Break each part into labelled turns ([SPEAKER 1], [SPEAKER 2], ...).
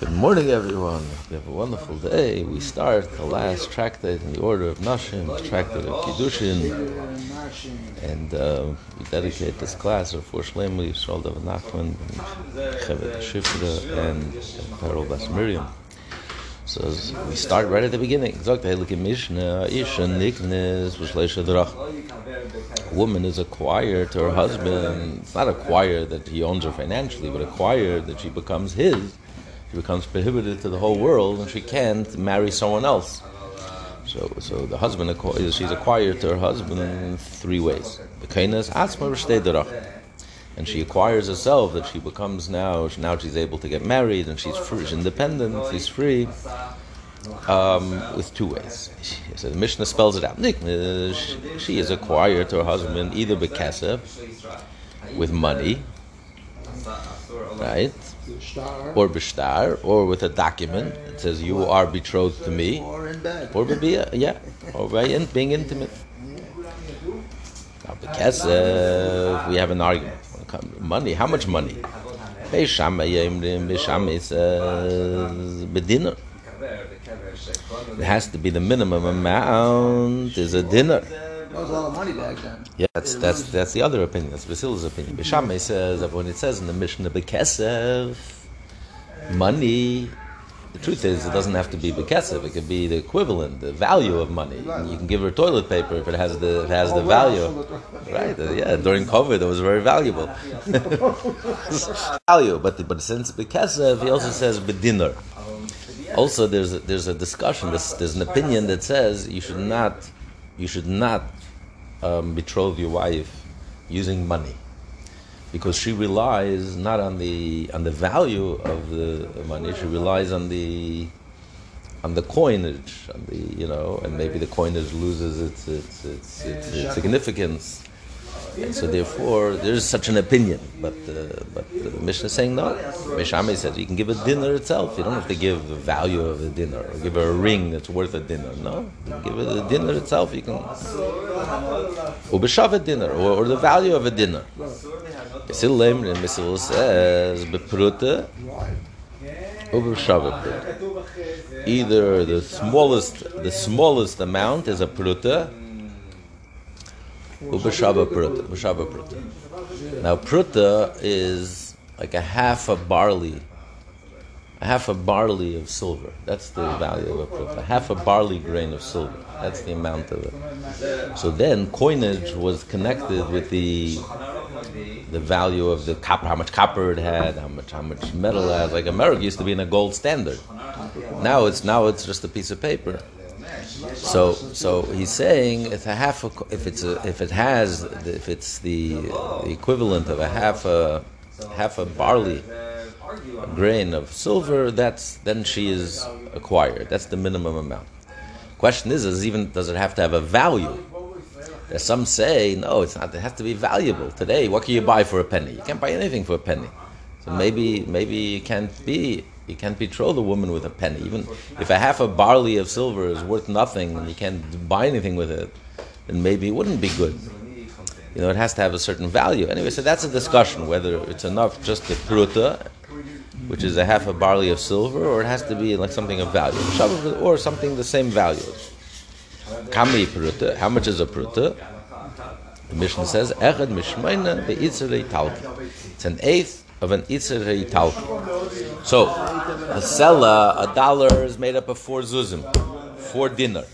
[SPEAKER 1] Good morning, everyone. We have a wonderful day. We start the last tractate in the order of Nashim, the tractate of Kiddushin, and uh, we dedicate this class of Four Shlemli, Yisrael Nachman, Chevet Shifra, and Perel Bas Miriam. So we start right at the beginning. A woman is acquired to her husband. It's not acquired that he owns her financially, but acquired that she becomes his she becomes prohibited to the whole world, and she can't marry someone else. So, so the husband she's acquired to her husband in three ways. And she acquires herself that she becomes now. Now she's able to get married, and she's free, she's independent. She's free. Um, with two ways. So the Mishnah spells it out. She is acquired to her husband either bekesef, with money, right? Or bishtar, or with a document that says you are betrothed to me.
[SPEAKER 2] Or in bed.
[SPEAKER 1] Or bebia, yeah. Or by in, being intimate. Now, bekesef, uh, we have an argument. Money, how much money? Beis Shammai says bedinner. It has to be the minimum amount is a dinner.
[SPEAKER 2] That was a lot of money back then.
[SPEAKER 1] Yeah, that's that's that's the other opinion. That's Beis Hillel's opinion. Beis Shammai says that when it says in the Mishnah bekesev, money. The truth is, it doesn't have to be bekesev. It could be the equivalent, the value of money. You can give her toilet paper if it has the it has the value. Right? Uh, yeah. During COVID, it was very valuable. value, but but since bekesev, he also says bedinner. Also, there's a, there's a discussion. There's, there's an opinion that says you should not you should not um, betroth your wife using money because she relies not on the on the value of the money. She relies on the on the coinage, on the you know, and maybe the coinage loses its its its, its, its significance. So therefore, there is such an opinion, but uh, but the Mishnah is saying no. Meshame says you can give a dinner itself. You don't have to give the value of a dinner or give her a ring that's worth a dinner. No, give her the dinner itself. You can ubeshav dinner or, or the value of a dinner. Misil Lemr and Misil says bepruta ubeshav Either the smallest the smallest amount is a pruta Ubashava Pruta. Ubashava Pruta. Now Pruta is like a half a barley, a half a barley of silver. That's the value of a Pruta. Half a barley grain of silver. That's the amount of it. So then coinage was connected with the the value of the copper, how much copper it had, how much how much metal it had. Like America used to be in a gold standard. Now it's now it's just a piece of paper. So, so he's saying it's a half. A, if it's a, if it has if it's the, equivalent of a half a half a barley grain of silver, that's then she is acquired. That's the minimum amount. Question is, is even does it have to have a value? There's some say no, it's not. It has to be valuable. Today, what can you buy for a penny? You can't buy anything for a penny. So maybe maybe it can't be you can't betroth a woman with a penny. Even if a half a barley of silver is worth nothing and you can't buy anything with it, then maybe it wouldn't be good. You know, it has to have a certain value. Anyway, so that's a discussion whether it's enough just to pruta, which is a half a barley of silver, or it has to be like something of value, or something the same value. Kami pruta, how much is a pruta? The Mishnah says, Echad mishmayna be'itzerei talki. It's an eighth of an itzerei talki. So, a sella, a dollar is made up of four zuzim, four dinner.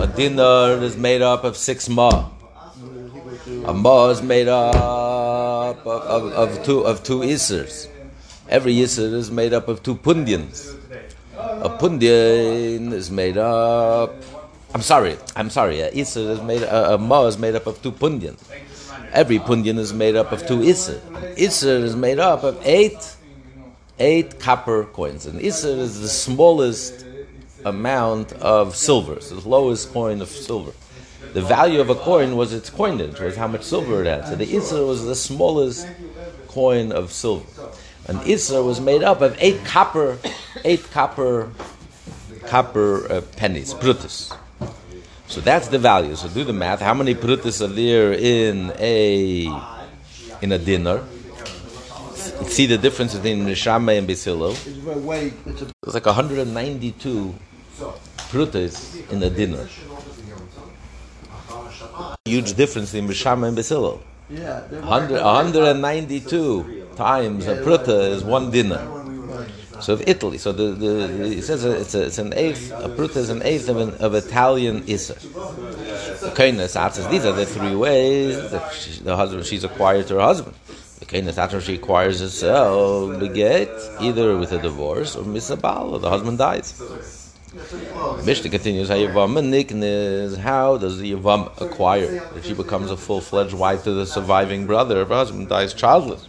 [SPEAKER 1] A dinner is made up of six ma. A ma is made up of, of, of two of two isers. Every iser is made up of two pundians. A pundian is made up. I'm sorry. I'm sorry. A iser is made. A, a ma is made up of two pundians. Every pundian is made up of two iser. Iser is made up of eight eight copper coins. And iser is the smallest amount of silver, so the lowest coin of silver. The value of a coin was its coinage, was how much silver it had. So the iser was the smallest coin of silver. And iser was made up of eight copper, eight copper, copper uh, pennies, prutis. So that's the value. So do the math. How many prutis are there in a in a dinner? See the difference between Neshama and Beis
[SPEAKER 2] It's.
[SPEAKER 1] Like 192 prutas in the dinner. Huge difference in Bishama and Basil.
[SPEAKER 2] yeah.
[SPEAKER 1] 100, 192 times a pruta is one dinner. So of Italy, so the, the, it says it's, a, it's an eighth. A pruta is an eighth of, an, of Italian kindness these are the three ways that she, the husband she's acquired to her husband. The kindness after she acquires herself beget either with a divorce or misabal, or the husband dies. Mishnah continues, how how does the Yavam acquire? If she becomes a full-fledged wife to the surviving brother, if her husband dies childless.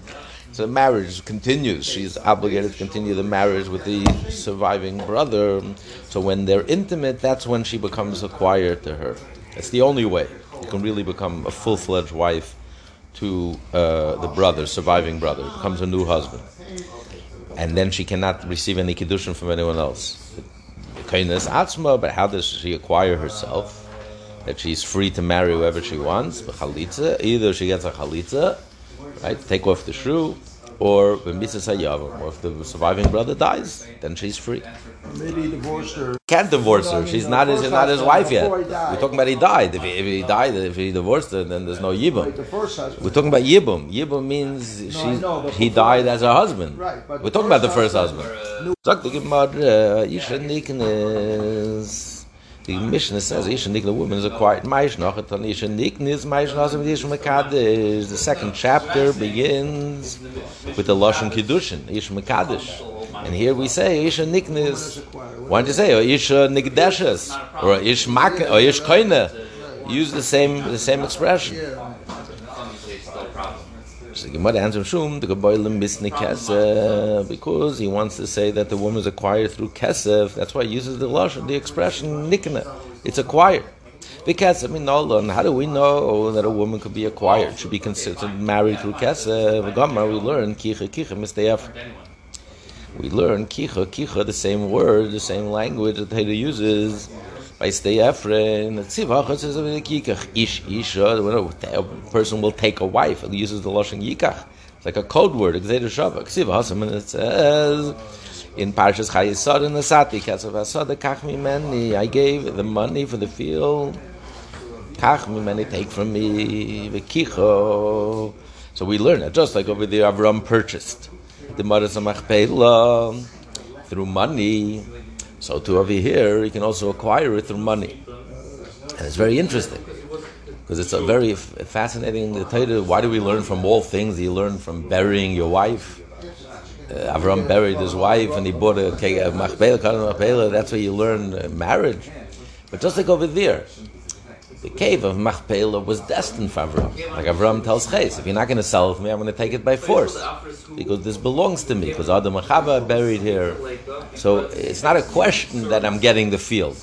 [SPEAKER 1] So marriage continues. She's obligated to continue the marriage with the surviving brother. So when they're intimate, that's when she becomes acquired to her. It's the only way you can really become a full-fledged wife to uh, the brother, surviving brother. Becomes a new husband. And then she cannot receive any kiddushin from anyone else. Kindness atzma, but how does she acquire herself? That she's free to marry whoever she wants, chalitza. Either she gets a chalitza, right, take off the shrew, or or if the surviving brother dies, then she's free.
[SPEAKER 2] Maybe he divorced her.
[SPEAKER 1] Can't divorce her. She's not his, not his wife yet. We're talking about he died. If he, if he died, if he divorced her, then there's no yibum.
[SPEAKER 2] The first husband.
[SPEAKER 1] We're talking about yibum. Yibum means she, he died as her husband.
[SPEAKER 2] Right,
[SPEAKER 1] We're talking about the
[SPEAKER 2] first
[SPEAKER 1] husband. Sagt die Gemara, uh, Isha Niknes. The Mishnah says Isha the woman is acquired Maish Nachat, and Isha Niknes, Maish Nachat, Isha Mekadesh. Äh, the second chapter begins with the Lashon Kiddushin, Isha Mekadesh. And here we say Isha Niknes. Why don't you say or Isha uh, Nikdeshes or Ish Mak or Ish Koine? Use the same the same expression. The Gemara answers Shum, the Geboilim Misni Kesef, uh, because he wants to say that the woman is acquired through Kesef. That's why he uses the lashon, the expression Nikna. It's acquired. The Kesef in Nolan. How do we know that a woman could be acquired? Should be considered married through Kesef. Gemara, we learn Kicha Kicha Mistayaf. We learn Kicha Kicha, the same word, the same language that Teda uses. By stay uh, the Kikach, Ish Isha, uh, when a person will take a wife, it uses the Lashon Yikach. It's like a code word, Xeder Shavak. Tzivach, and it says in Parshas Chayei Sarah and Kasav Asad, Kach Mimeni, I gave the money for the field. Kach Mimeni, take from me, the Vekicho. So we learn it, just like over there, Avram purchased the Me'aras Machpelah through money. So to over here, you can also acquire it through money. And it's very interesting. Because it's a very fascinating Torah. Why do we learn from all things? You learn from burying your wife. Uh, Avram buried his wife and he bought a machpelah. That's where you learn uh, marriage. But just like over there, the cave of Machpelah was destined for Avram. Like Avram tells Ches, if you're not going to sell it for me, I'm going to take it by force. Because this belongs to me. Because Adam and Chava are buried here. So it's not a question that I'm getting the field.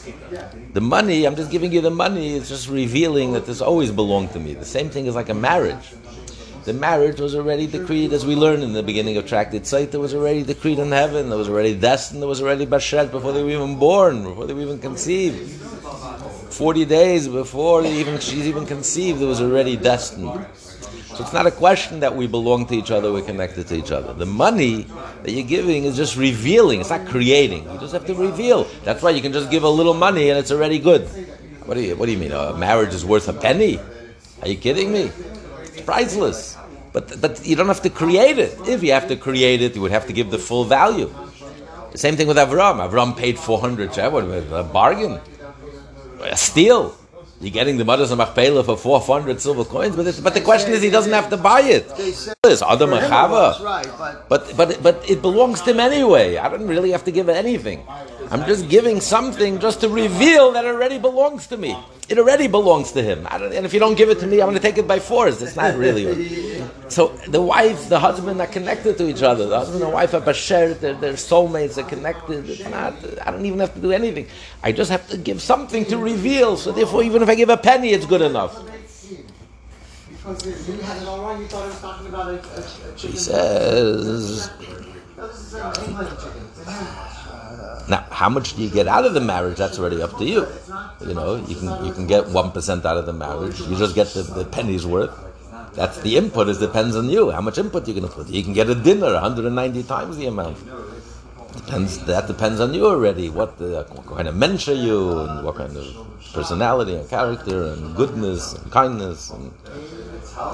[SPEAKER 1] The money, I'm just giving you the money, it's just revealing that this always belonged to me. The same thing is like a marriage. The marriage was already decreed, as we learned in the beginning of Tractate Sotah, it was already decreed in heaven, it was already destined, it was already Bashet before they were even born, before they were even conceived. 40 days before even, she's even conceived, it was already destined. So it's not a question that we belong to each other, we're connected to each other. The money that you're giving is just revealing, it's not creating. You just have to reveal. That's why you can just give a little money and it's already good. What do you, what do you mean? A marriage is worth a penny? Are you kidding me? It's priceless. But, but you don't have to create it. If you have to create it, you would have to give the full value. Same thing with Avram. Avram paid 400 shekel. What, a bargain? A steal. You're getting the mothers of Machpelah for 400 silver coins, but, it's, but the question is, he doesn't have to buy it.
[SPEAKER 2] They said
[SPEAKER 1] It's Adam and
[SPEAKER 2] for him it was,
[SPEAKER 1] Chava.
[SPEAKER 2] right, but
[SPEAKER 1] But, but, but it belongs to him anyway. I don't really have to give it anything. I'm just giving something just to reveal that it already belongs to me. It already belongs to him. I don't, and if you don't give it to me, I'm going to take it by force. It's not really. so the wife, the husband are connected to each other. The husband and wife are basher, they're, they're soulmates, they're connected. It's not, I don't even have to do anything. I just have to give something to reveal. So therefore, even if I give a penny, it's good enough.
[SPEAKER 3] Because you had it all wrong. You thought it was talking about a, a, a chicken.
[SPEAKER 1] He says. Now, how much do you get out of the marriage? That's already up to you. You know, you can you can get one percent out of the marriage. You just get the, the penny's worth. That's the input. It depends on you. How much input you're going to put. You can get a dinner 190 times the amount. Depends. That depends on you already. What, the, what kind of are you, and what kind of personality and character and goodness and kindness and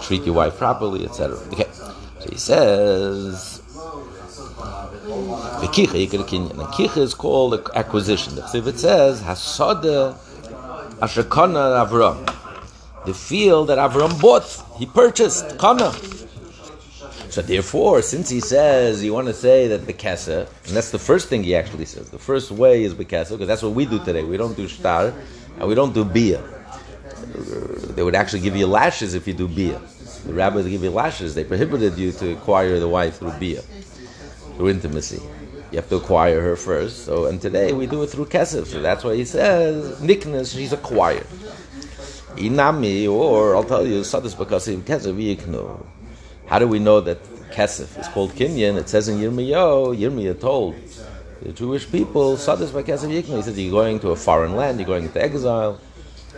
[SPEAKER 1] treat your wife properly, etc. Okay. So he says. The a kinyan. Kicha is called acquisition. The Chsiv says, Hasada Ashakana Avram. The field that Avram bought, he purchased, Kana. So therefore, since he says you want to say that the kesa, and that's the first thing he actually says. The first way is bekesa, because that's what we do today. We don't do shtar, and we don't do bia. They would actually give you lashes if you do bia. The rabbis give you lashes. They prohibited you to acquire the wife through bia, through intimacy. You have to acquire her first. So, and today we do it through kesef. So that's why he says niknas. She's acquired. Inami, or I'll tell you, sadis bakasim kesef yiknu. How do we know that kesef is called kinyan? It says in Yirmiyahu, Yirmiyah told the Jewish people, sadis bakesef yiknu. He said, you're going to a foreign land, you're going into exile,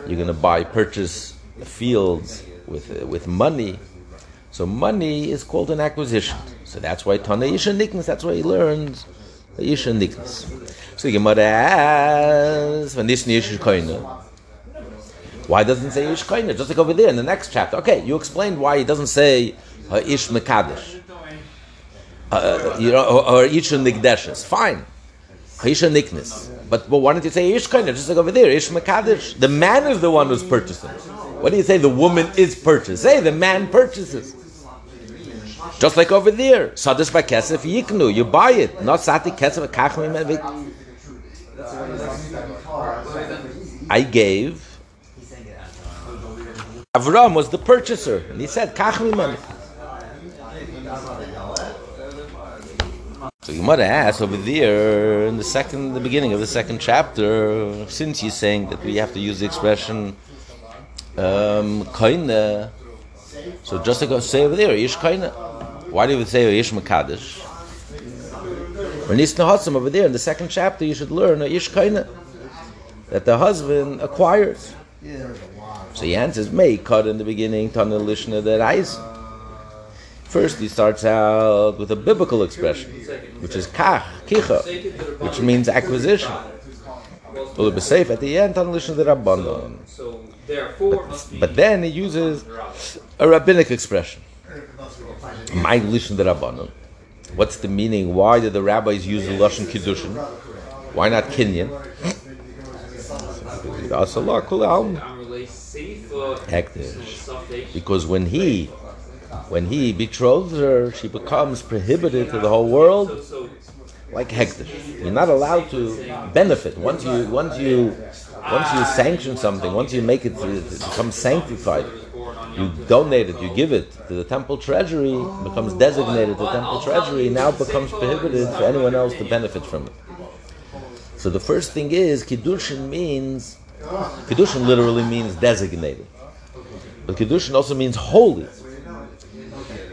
[SPEAKER 1] you're going to buy, purchase fields with uh, with money. So money is called an acquisition. So that's why Tana Yisha Niknas, that's why he learns Yisha Niknas. So the Gemara asks, when this Yisha Koine, why doesn't it say Ish Koine? Just like over there in the next chapter. Okay, you explained why he doesn't say Ish Mekadesh. Uh, uh, or, or Ish Nikdeshes. Fine. Ish Niknas. But, but why don't you say Ish Koine? Just like over there, Ish Mekadesh. The man is the one who's purchasing. What do you say? The woman is purchased. Say the man purchases. Just like over there, sadis by kesef yiknu, you buy it. Not sati kesef kachmi mevik. I gave. Avram was the purchaser, and he said kachmi mevik. So you might ask over there in the second, the beginning of the second chapter, since he's saying that we have to use the expression um, so just to go say over there, ish koine. Why do we say ish makadosh? When Nisna Hatzim over there in the second chapter, you should learn ish koine that the husband acquires. So he answers, "May cut in the beginning, tana lishna that eyes." First, he starts out with a biblical expression, which is kach, kicha, which means acquisition. Will be safe at the end, lishna that rabbanon. But, but then he uses a rabbinic expression. My lishon rabbanon. What's the meaning? Why did the rabbis use the lashon kiddushin? Why not kinyan? Because when he when he betroths her, she becomes prohibited to the whole world, like hekdesh. You're not allowed to benefit once you once you once you sanction something, once you make it, it becomes sanctified. You donate it, you give it to the temple treasury, becomes designated to the temple treasury, now becomes prohibited for anyone else to benefit from it. So the first thing is kiddushin means kiddushin literally means designated, but kiddushin also means holy.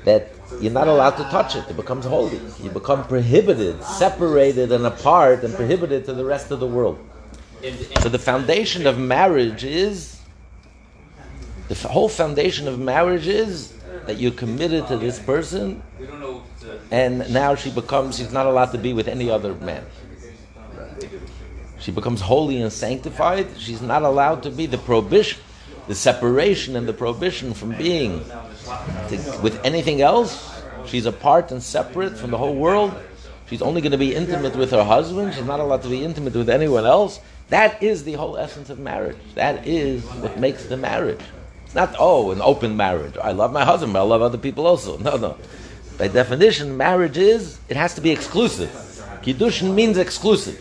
[SPEAKER 1] That you're not allowed to touch it; it becomes holy. You become prohibited, separated, and apart, and prohibited to the rest of the world. So the foundation of marriage is the whole foundation of marriage is that you're committed to this person, and now she becomes she's not allowed to be with any other man. She becomes holy and sanctified. She's not allowed to be the prohibition, the separation and the prohibition from being to, with anything else. She's apart and separate from the whole world. She's only going to be intimate with her husband. She's not allowed to be intimate with anyone else. That is the whole essence of marriage. That is what makes the marriage. Not, oh, an open marriage. I love my husband, but I love other people also. No, no. By definition, marriage is, it has to be exclusive. Kiddushin means exclusive.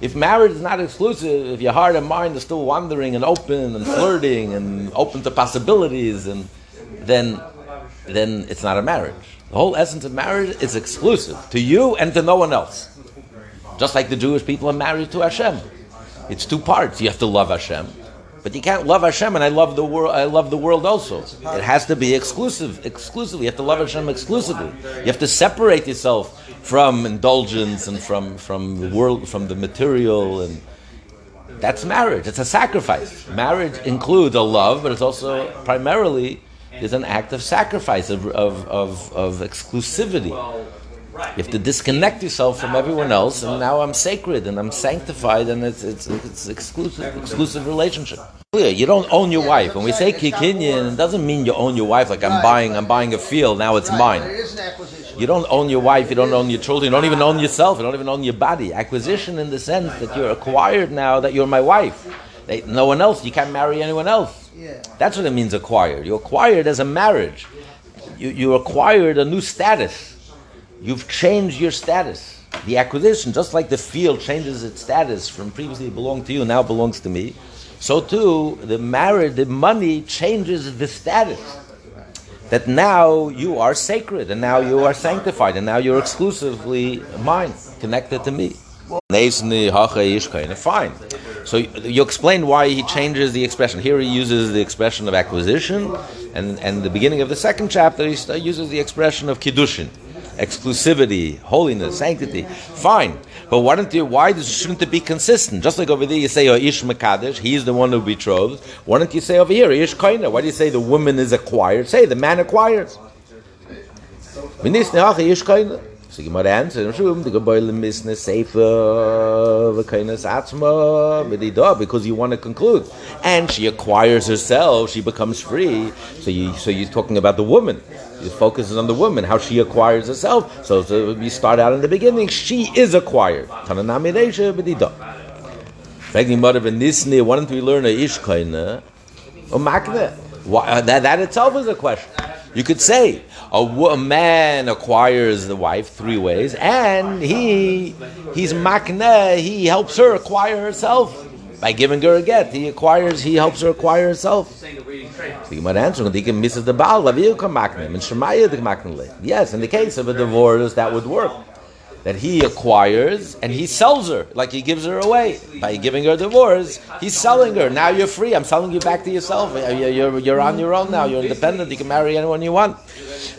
[SPEAKER 1] If marriage is not exclusive, if your heart and mind are still wandering and open and flirting and open to possibilities, and then, then it's not a marriage. The whole essence of marriage is exclusive to you and to no one else. Just like the Jewish people are married to Hashem. It's two parts. You have to love Hashem, but you can't love Hashem and I love the world. I love the world also. It has to be exclusive. Exclusively, you have to love Hashem exclusively. You have to separate yourself from indulgence and from from the world, from the material, and that's marriage. It's a sacrifice. Marriage includes a love, but it's also primarily is an act of sacrifice, of, of, of, of exclusivity. You have to disconnect yourself from everyone else, and now I'm sacred and I'm sanctified, and it's it's it's exclusive exclusive relationship. Clear, you don't own your wife. When we say kikinyan, it doesn't mean you own your wife like I'm buying I'm buying a field now it's mine.
[SPEAKER 2] There is an acquisition.
[SPEAKER 1] You don't own your wife, you don't own your children, you don't even own yourself, you don't even own your body. Acquisition in the sense that you're acquired now that you're my wife. They, no one else, you can't marry anyone else.
[SPEAKER 2] Yeah.
[SPEAKER 1] That's what it means acquired. You acquired as a marriage. You, you acquired a new status. You've changed your status. The acquisition, just like the field changes its status from previously belonged to you, now belongs to me. So too, the marriage, the money changes the status. That now you are sacred, and now you are sanctified, and now you're exclusively mine, connected to me. Fine. So you explain why he changes the expression. Here he uses the expression of acquisition, and and the beginning of the second chapter he uses the expression of kiddushin, exclusivity, holiness, sanctity. Fine, but why don't you? Why shouldn't it be consistent? Just like over there, you say oh, ish mekadesh, he's the one who betrothed. Why don't you say over here ish koina? Why do you say the woman is acquired? Say the man acquires. So Gemara answers, "Shum the geboyle misne sefer v'kainas atzma b'didah," because you want to conclude, and she acquires herself, she becomes free. So you, so you're talking about the woman. You focus on the woman, how she acquires herself. So, so we start out in the beginning. She is acquired. Why don't we learn a ish koina or makne? Why- uh, That, that itself is a question. You could say a, a man acquires the wife three ways, and he he's makne. He helps her acquire herself by giving her a get. He acquires. He helps her acquire herself. So you might answer, "They can misses the baal laviu kam makne and shemaya the makne. Yes, in the case of a divorce, that would work. That he acquires and he sells her, like he gives her away by giving her a divorce. He's selling her. Now you're free. I'm selling you back to yourself. Uh, you're, you're, you're on your own now. You're independent. You can marry anyone you want.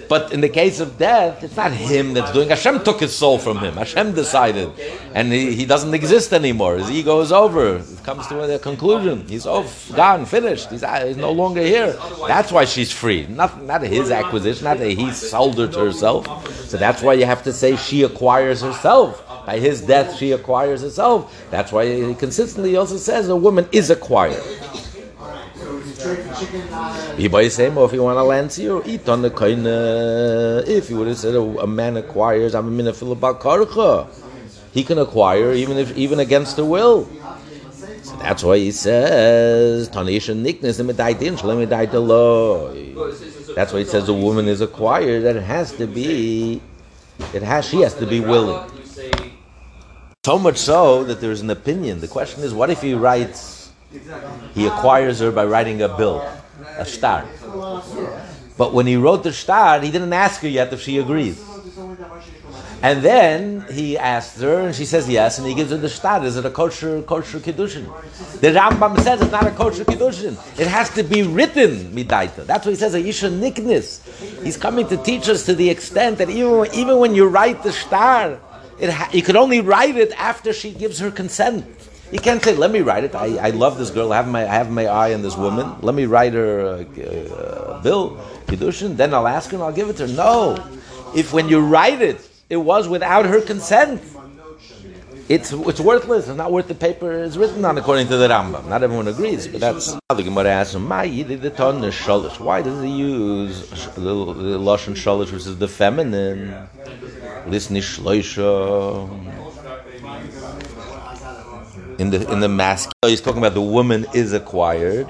[SPEAKER 1] But in the case of death, it's not him that's doing. Hashem took his soul from him. Hashem decided, and he, he doesn't exist anymore. His ego is over. It comes to a conclusion. He's off, gone, finished. He's, uh, he's no longer here. That's why she's free. Not not his acquisition. Not that he sold her to herself. So that's why you have to say she acquires herself. By his death, she acquires herself. That's why he consistently also says a woman is acquired. He by saying, well, if you want land you, eat on the kind uh, If you would have said a, a man acquires, I'm a minute karcha. He can acquire even if even against the will. So that's why he says, Tanisha nickness and medaitin, shalem medait That's why he says a woman is acquired, that it has to be, it has, she has to be willing. So much so that there's an opinion. The question is, what if he writes, he acquires her by writing a bill, a shtar. But when he wrote the shtar, he didn't ask her yet if she agrees. And then he asks her, and she says yes, and he gives her the shtar. Is it a kosher kosher kiddushin? The Rambam says it's not a kosher kiddushin. It has to be written midaita. That's what he says a yisha niknis. He's coming to teach us to the extent that even even when you write the shtar, it ha- you could only write it after she gives her consent. You can't say, "Let me write it. I, I love this girl. I have my I have my eye on this woman. Let me write her a, a bill, kiddushin. Then I'll ask her and I'll give it to her." No, if when you write it, it was without her consent. It's it's worthless. It's not worth the paper it's written on, according to the Rambam. Not everyone agrees, but that's the Gemara asks him. Why does he use the, the lashon shalish, which is the feminine? Listen, shloisha. In the in the masculine, oh, he's talking about the woman is acquired,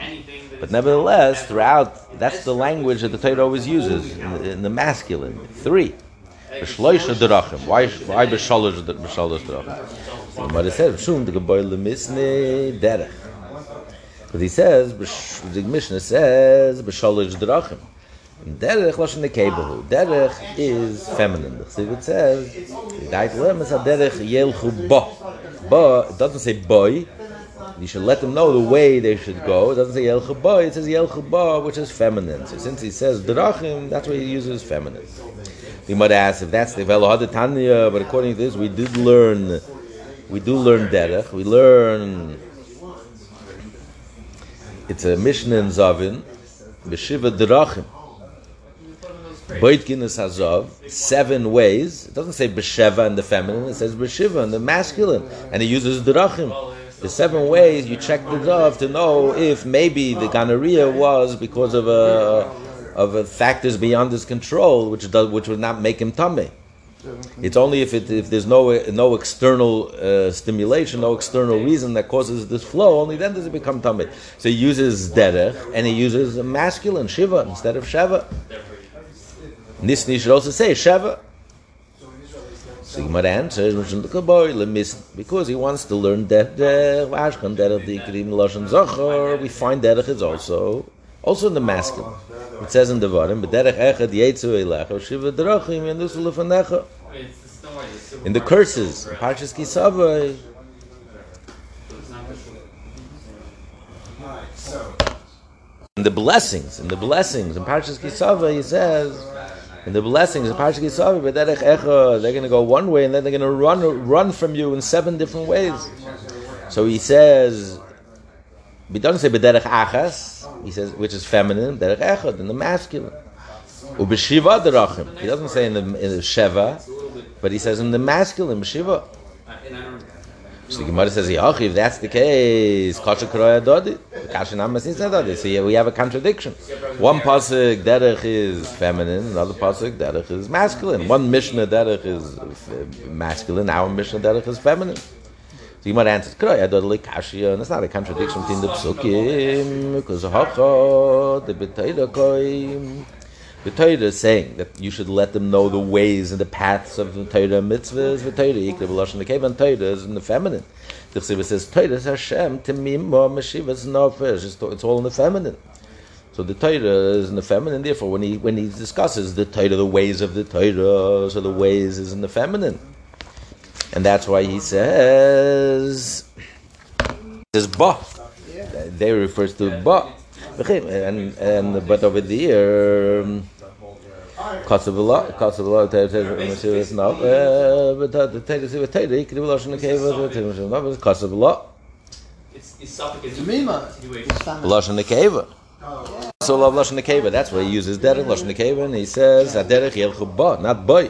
[SPEAKER 1] but nevertheless, throughout that's the language that the Torah always uses in the, in the masculine. Three. B'shloisha derachim. Why why b'shalosh derachim? But it says shum the geboyle misne derech. Because he says the Mishnah says b'shalosh derachim. Derech lashon nekebahu. Derech is feminine. The Chassidut says the dait lem is derech yelchu ba. It doesn't say boy. You should let them know the way they should go. It doesn't say yelchu ba. It says yelchu ba, which is feminine. So since he says derachim, that's why he uses feminine. We might ask if that's the Velohad Tanya, but according to this, we did learn, we do learn Derech. We learn, it's a Mishnah in Zavin, Beshiva Boitkinus Hazov, seven ways. It doesn't say Besheva in the feminine, it says Beshiva in the masculine. And he uses Drachim. The seven ways you check the dove to know if maybe the gonorrhea was because of a of a factors beyond his control, which does which would not make him tummy. It's only if it, if there's no no external uh, stimulation, no external reason that causes this flow. Only then does it become tummy. So he uses derech and he uses a masculine shiva instead of sheva. Nisni should also say sheva. So Gemara answers, because he wants to learn that Ashkan, that vashkan derech dikrim lashon zachar. We find derech is also also in the masculine. It says in the Varim, "B'derech echad yetzu elecha shiva derachim yanusu lefanecha." In the curses, Parshas Ki Savo, in the blessings, in the blessings, in Parshas Ki Savo, he says, in the blessings in Parshas Ki Savo, "B'derech echad," they're going to go one way, and then they're going to run run from you in seven different ways. So he says, he doesn't say "B'derech achas," he says, which is feminine, "Derech echad," in the masculine. Ubeshiva derachim. He doesn't say in the, in the sheva, but he says in the masculine, Beshiva. So the Gemara says, "Yach, if that's the case, kasha kroya dodi, kasha namasin dodi." So we have a contradiction. One pasuk derech is feminine, another pasuk derech is masculine. One mishnah derech is uh, masculine, our mishnah derech is feminine. So you might answer, "Kroya dodi kasha," and it's not a contradiction between the psukim because hacha the b'tayda koim. The Torah is saying that you should let them know the ways and the paths of the Torah mitzvahs. The Torah, Yikra B'Lashon Nekev, and Torah is in the feminine. The Chsiva says, Torah is Hashem, Temimo, Meshivas, Nofesh. It's all in the feminine. So the Torah is in the feminine. Therefore, when he when he discusses the Torah, the ways of the Torah, so the ways is in the feminine, and that's why he says, "says ba." They refers to ba, and and but over there. Um, Kasabala, Kasabala, Mesiris Nav, but the Teda Siva Teda, he could do Lashon Nekeva, Kasabala,
[SPEAKER 3] Jamima.
[SPEAKER 1] Lashon Nekeva. So love Lashon Nekeva, that's why he uses Derech, Lashon Nekeva, and he says, Derech Yelchu Ba, not Boy.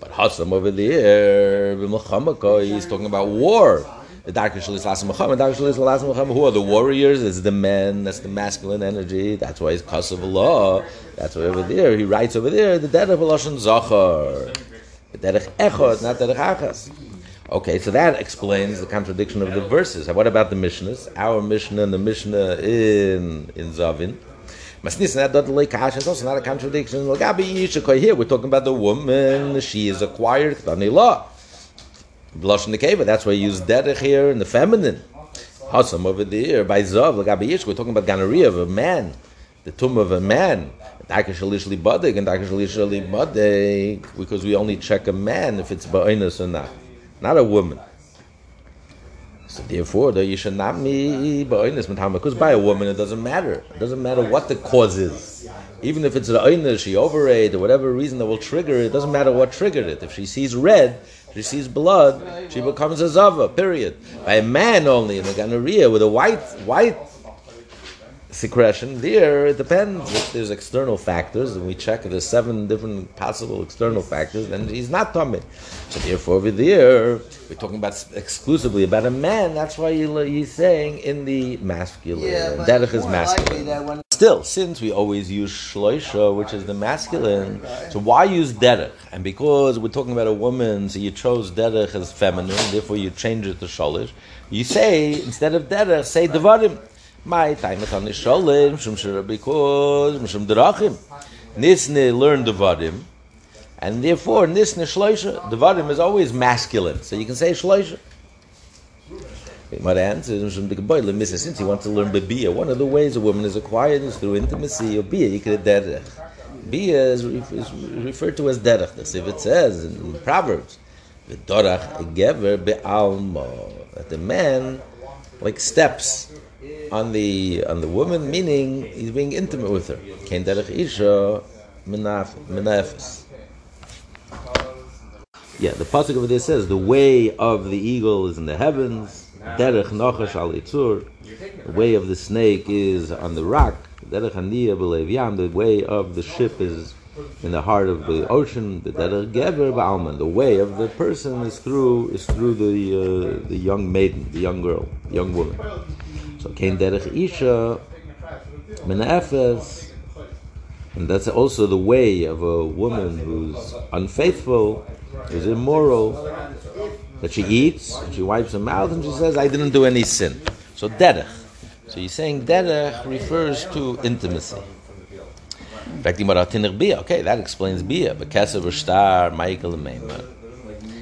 [SPEAKER 1] But Hassam over there, B'Mechamaka, he's talking about war. The Darkar Shalis Lasim Muhammad, Darkar Shalis Lasim Muhammad, who are the warriors? It's the men, that's the masculine energy, that's why he's Kasav Allah. That's why over there, he writes over there, the Derech Lashon Zachar. The Derech Echot, not Derech Achas. Okay, so that explains the contradiction of the verses. What about the Mishnahs? Our Mishnah and the Mishnah in, in Zavin. Masnis that dot like kash is also not a contradiction. Here we're talking about the woman. She is acquired law. Blush in the cave. That's why you use derech here in the feminine. Hasam over there by zav. We're talking about gonorrhea of a man, the tomb of a man. Because we only check a man if it's ba'inus or not, not a woman. So therefore, the be ba'inus because by a woman it doesn't matter. It doesn't matter what the cause is. Even if it's oinus, she overate or whatever reason that will trigger it, it doesn't matter what triggered it. If she sees red, she sees blood, she becomes a zava. Period. By a man only in the gonorrhea with a white white secretion, there it depends. If there's external factors, and we check there's seven different possible external factors, then he's not tummy. So therefore, over there, we're talking about exclusively about a man. That's why you, he's saying in the masculine.
[SPEAKER 3] Yeah, but
[SPEAKER 1] Derech is masculine.
[SPEAKER 3] when
[SPEAKER 1] Still, since we always use shloisha, which is the masculine, so why use derech? And because we're talking about a woman, so you chose derech as feminine, therefore you change it to sholish. You say instead of derech, say devarim. My time is on the sholim, shum shira because mishum derachim. Nisne learn devarim, and therefore nisne shloisha. Devarim is always masculine, so you can say shloisha. What answers from the Gebäude, Mrs. Since he wants to learn Bia, one of the ways a woman is acquired is through intimacy or Bia. You could derech. Bia is, is referred to as derech. That's if it says in, in Proverbs, "V'dorach gever be'almo," that the man like steps on the on the woman, meaning he's being intimate with her. Ken derech isha minafis. Yeah, the pasuk over there says the way of the eagle is in the heavens. Derech al yitzur. The way of the snake is on the rock. Derech yam. The way of the ship is in the heart of the ocean. The derech ba'alman. The way of the person is through is through the uh, the young maiden, the young girl, young woman. So kain derech isha min efes. And that's also the way of a woman who's unfaithful, who's immoral, that she eats, and she wipes her mouth, and she says, I didn't do any sin. So derech. So he's saying derech refers to intimacy. In fact. Okay, that explains bia. But kesev shtar, Michael and Meimah.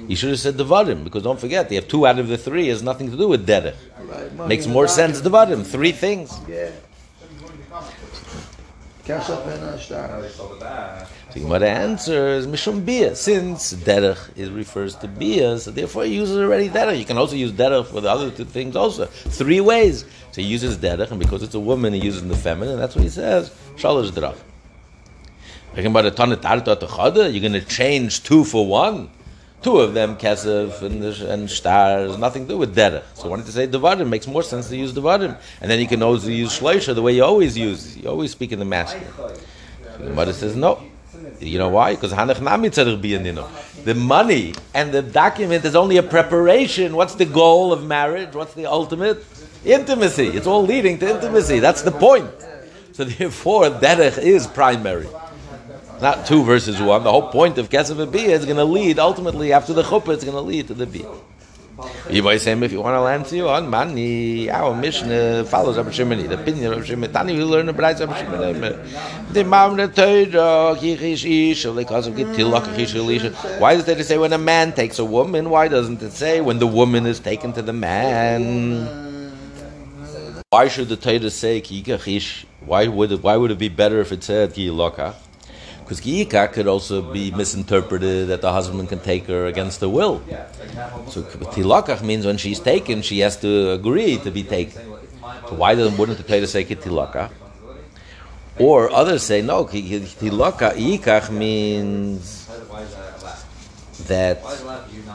[SPEAKER 1] He should have said devarim because don't forget they have two out of the three has nothing to do with derech.
[SPEAKER 2] Right.
[SPEAKER 1] Makes more sense devarim. Three things.
[SPEAKER 2] Yeah. Kesef and Ashtar.
[SPEAKER 1] So Gemara answers mishum bia. Since derech is refers to bia, so therefore he uses already derech. You can also use derech for the other two things also. Three ways. So he uses derech, and because it's a woman, he uses the feminine. That's what he says. Shalosh derech. Talking about a ton of tarta you're going to change two for one. Two of them, kesef and, and stars, nothing to do with derech. So wanted to say devarim makes more sense to use devarim, and then you can also use shleisha the way you always use. You always speak in the masculine. So the mother says no. You know why? Because hanach nami. The money and the document is only a preparation. What's the goal of marriage? What's the ultimate? Intimacy. It's all leading to intimacy. That's the point. So therefore, derech is primary. Not two versus one. The whole point of Kesef Bia is going to lead, ultimately, after the Chuppah, it's going to lead to the Bia. You might say, if you want to answer you on Mani, our Mishnah follows Rabbi Shimoni, the opinion of Rabbi. Tani, we learn the B'rais Rabbi Shimoni. The Teira, Chichish Isha, because of Chichish Isha. Why does it say when a man takes a woman? Why doesn't it say when the woman is taken to the man? Why should the Torah say Kikachish? Why would it, why would it be better if it said Kilaka? Because Giyika could also be misinterpreted that the husband can take her against her will. So Tilakach means when she's taken, she has to agree to be taken. So why doesn't wouldn't the Torah say Tilakach? Or others say no, Tilakach means that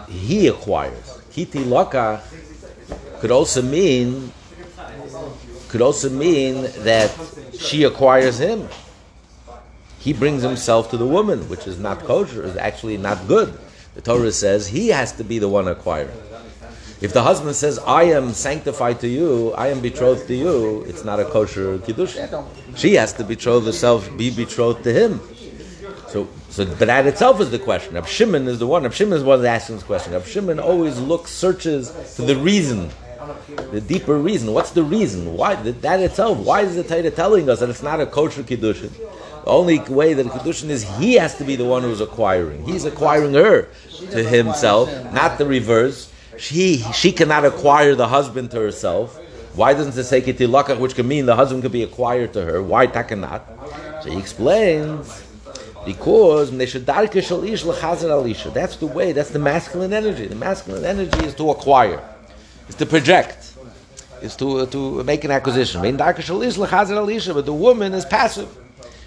[SPEAKER 1] he acquires. Kitilakach could also mean could also mean that she acquires him he brings himself to the woman, which is not kosher, is actually not good. The Torah says he has to be the one acquiring. If the husband says, I am sanctified to you, I am betrothed to you, it's not a kosher kiddush. She has to betroth herself, be betrothed to him. So, so but that itself is the question. Rab Shimon is the one. Rab Shimon is one asking this question. Rab Shimon always looks, searches for the reason, the deeper reason. What's the reason? Why that itself? Why is the Torah telling us that it's not a kosher kiddushin? The only way that a Kedushin is he has to be the one who's acquiring. He's acquiring her to himself, not the reverse. She she cannot acquire the husband to herself. Why doesn't it say kitilakach, which can mean the husband could be acquired to her? Why takanat? So he explains because that's the way. That's the masculine energy. The masculine energy is to acquire, is to project, is to uh, to make an acquisition. But the woman is passive.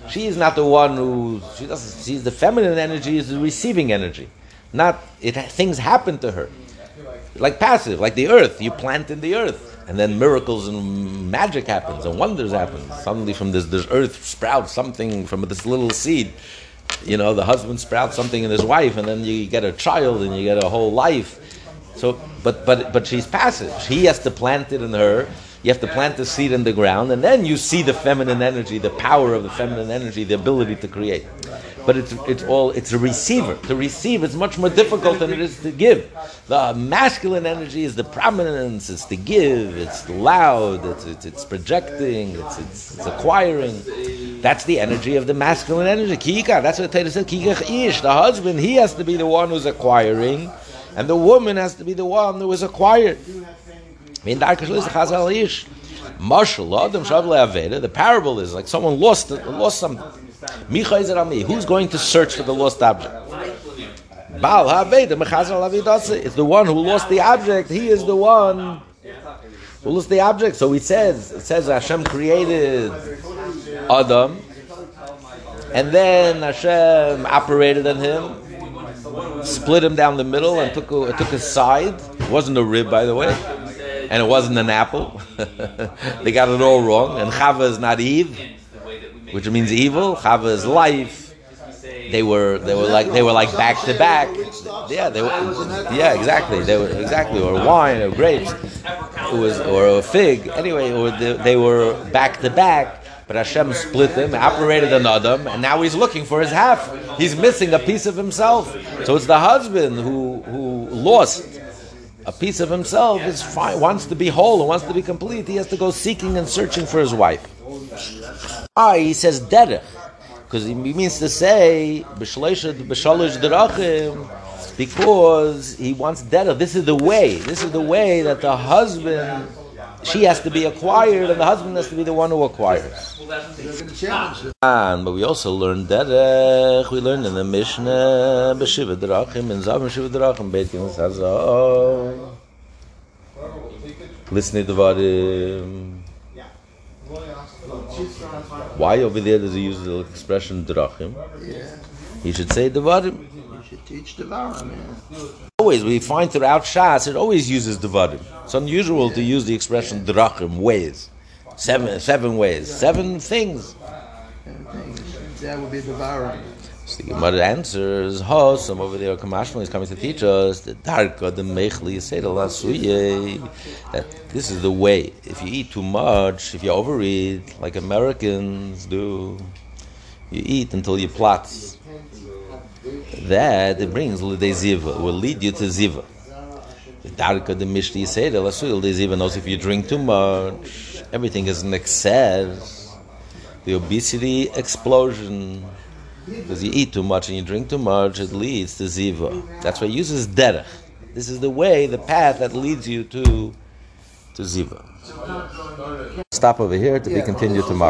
[SPEAKER 1] She is not the one who she doesn't. She's the feminine energy is the receiving energy, not it. Things happen to her, like passive, like the earth. You plant in the earth, and then miracles and magic happens and wonders happen. Suddenly, from this this earth sprouts something from this little seed. You know, the husband sprouts something in his wife, and then you get a child, and you get a whole life. So, but but but she's passive. He has to plant it in her you have to plant the seed in the ground, and then you see the feminine energy, the power of the feminine energy, the ability to create. But it's it's all it's a receiver. To receive is much more difficult than it is to give. The masculine energy is the prominence. It's to give. It's loud. It's it's, it's projecting. It's, it's, it's acquiring. That's the energy of the masculine energy. Kika. That's what Torah said. Kika ish. The husband he has to be the one who's acquiring, and the woman has to be the one who is acquired. The parable is like someone lost lost something. Who's going to search for the lost object? It's the one who lost the object. He is the one who lost the object. So it says, it says Hashem created Adam, and then Hashem operated on him, split him down the middle, and took a, took his side. It wasn't a rib, by the way and it wasn't an apple. they got it all wrong. And Chava is not Eve, which means evil. Chava is life. they were they were like they were like back to back. Yeah, they were. Yeah, exactly. They were exactly or wine or grapes. It was or a fig. Anyway, or they, they were back to back. But Hashem split him, operated an Adam, and now he's looking for his half. He's missing a piece of himself. So it's the husband who who lost a piece of himself. Is wants to be whole wants to be complete. He has to go seeking and searching for his wife. Ah, he says derech because he means to say because he wants derech. This is the way. This is the way that the husband she has to be acquired and the husband has to be the one who acquires. And but we also learned derech. We learned in the Mishnah b'shiva derachim and zav to the Why over there does he use the expression derachim?
[SPEAKER 2] Yeah.
[SPEAKER 1] He should say devarim.
[SPEAKER 2] You should teach Vara, man.
[SPEAKER 1] Always, we find throughout Shas, it always uses devarim. It's unusual to use the expression drachim, ways. Seven, seven ways, seven things.
[SPEAKER 2] Everything. That would be Vara.
[SPEAKER 1] So the Gemara answers, Ho, some over there, Kamashmal is coming to teach us, the darka, the mechli, lasuye, that this is the way. If you eat too much, if you overeat, like Americans do, you eat until you plot. That it brings lidei ziva, will lead you to ziva. The darka, the mishli, yisera lasuye, lidei ziva knows if you drink too much, everything is an excess. The obesity explosion. Because you eat too much and you drink too much, it leads to ziva. That's why uses derech. This is the way, the path that leads you to to ziva. Stop over here to be continued tomorrow.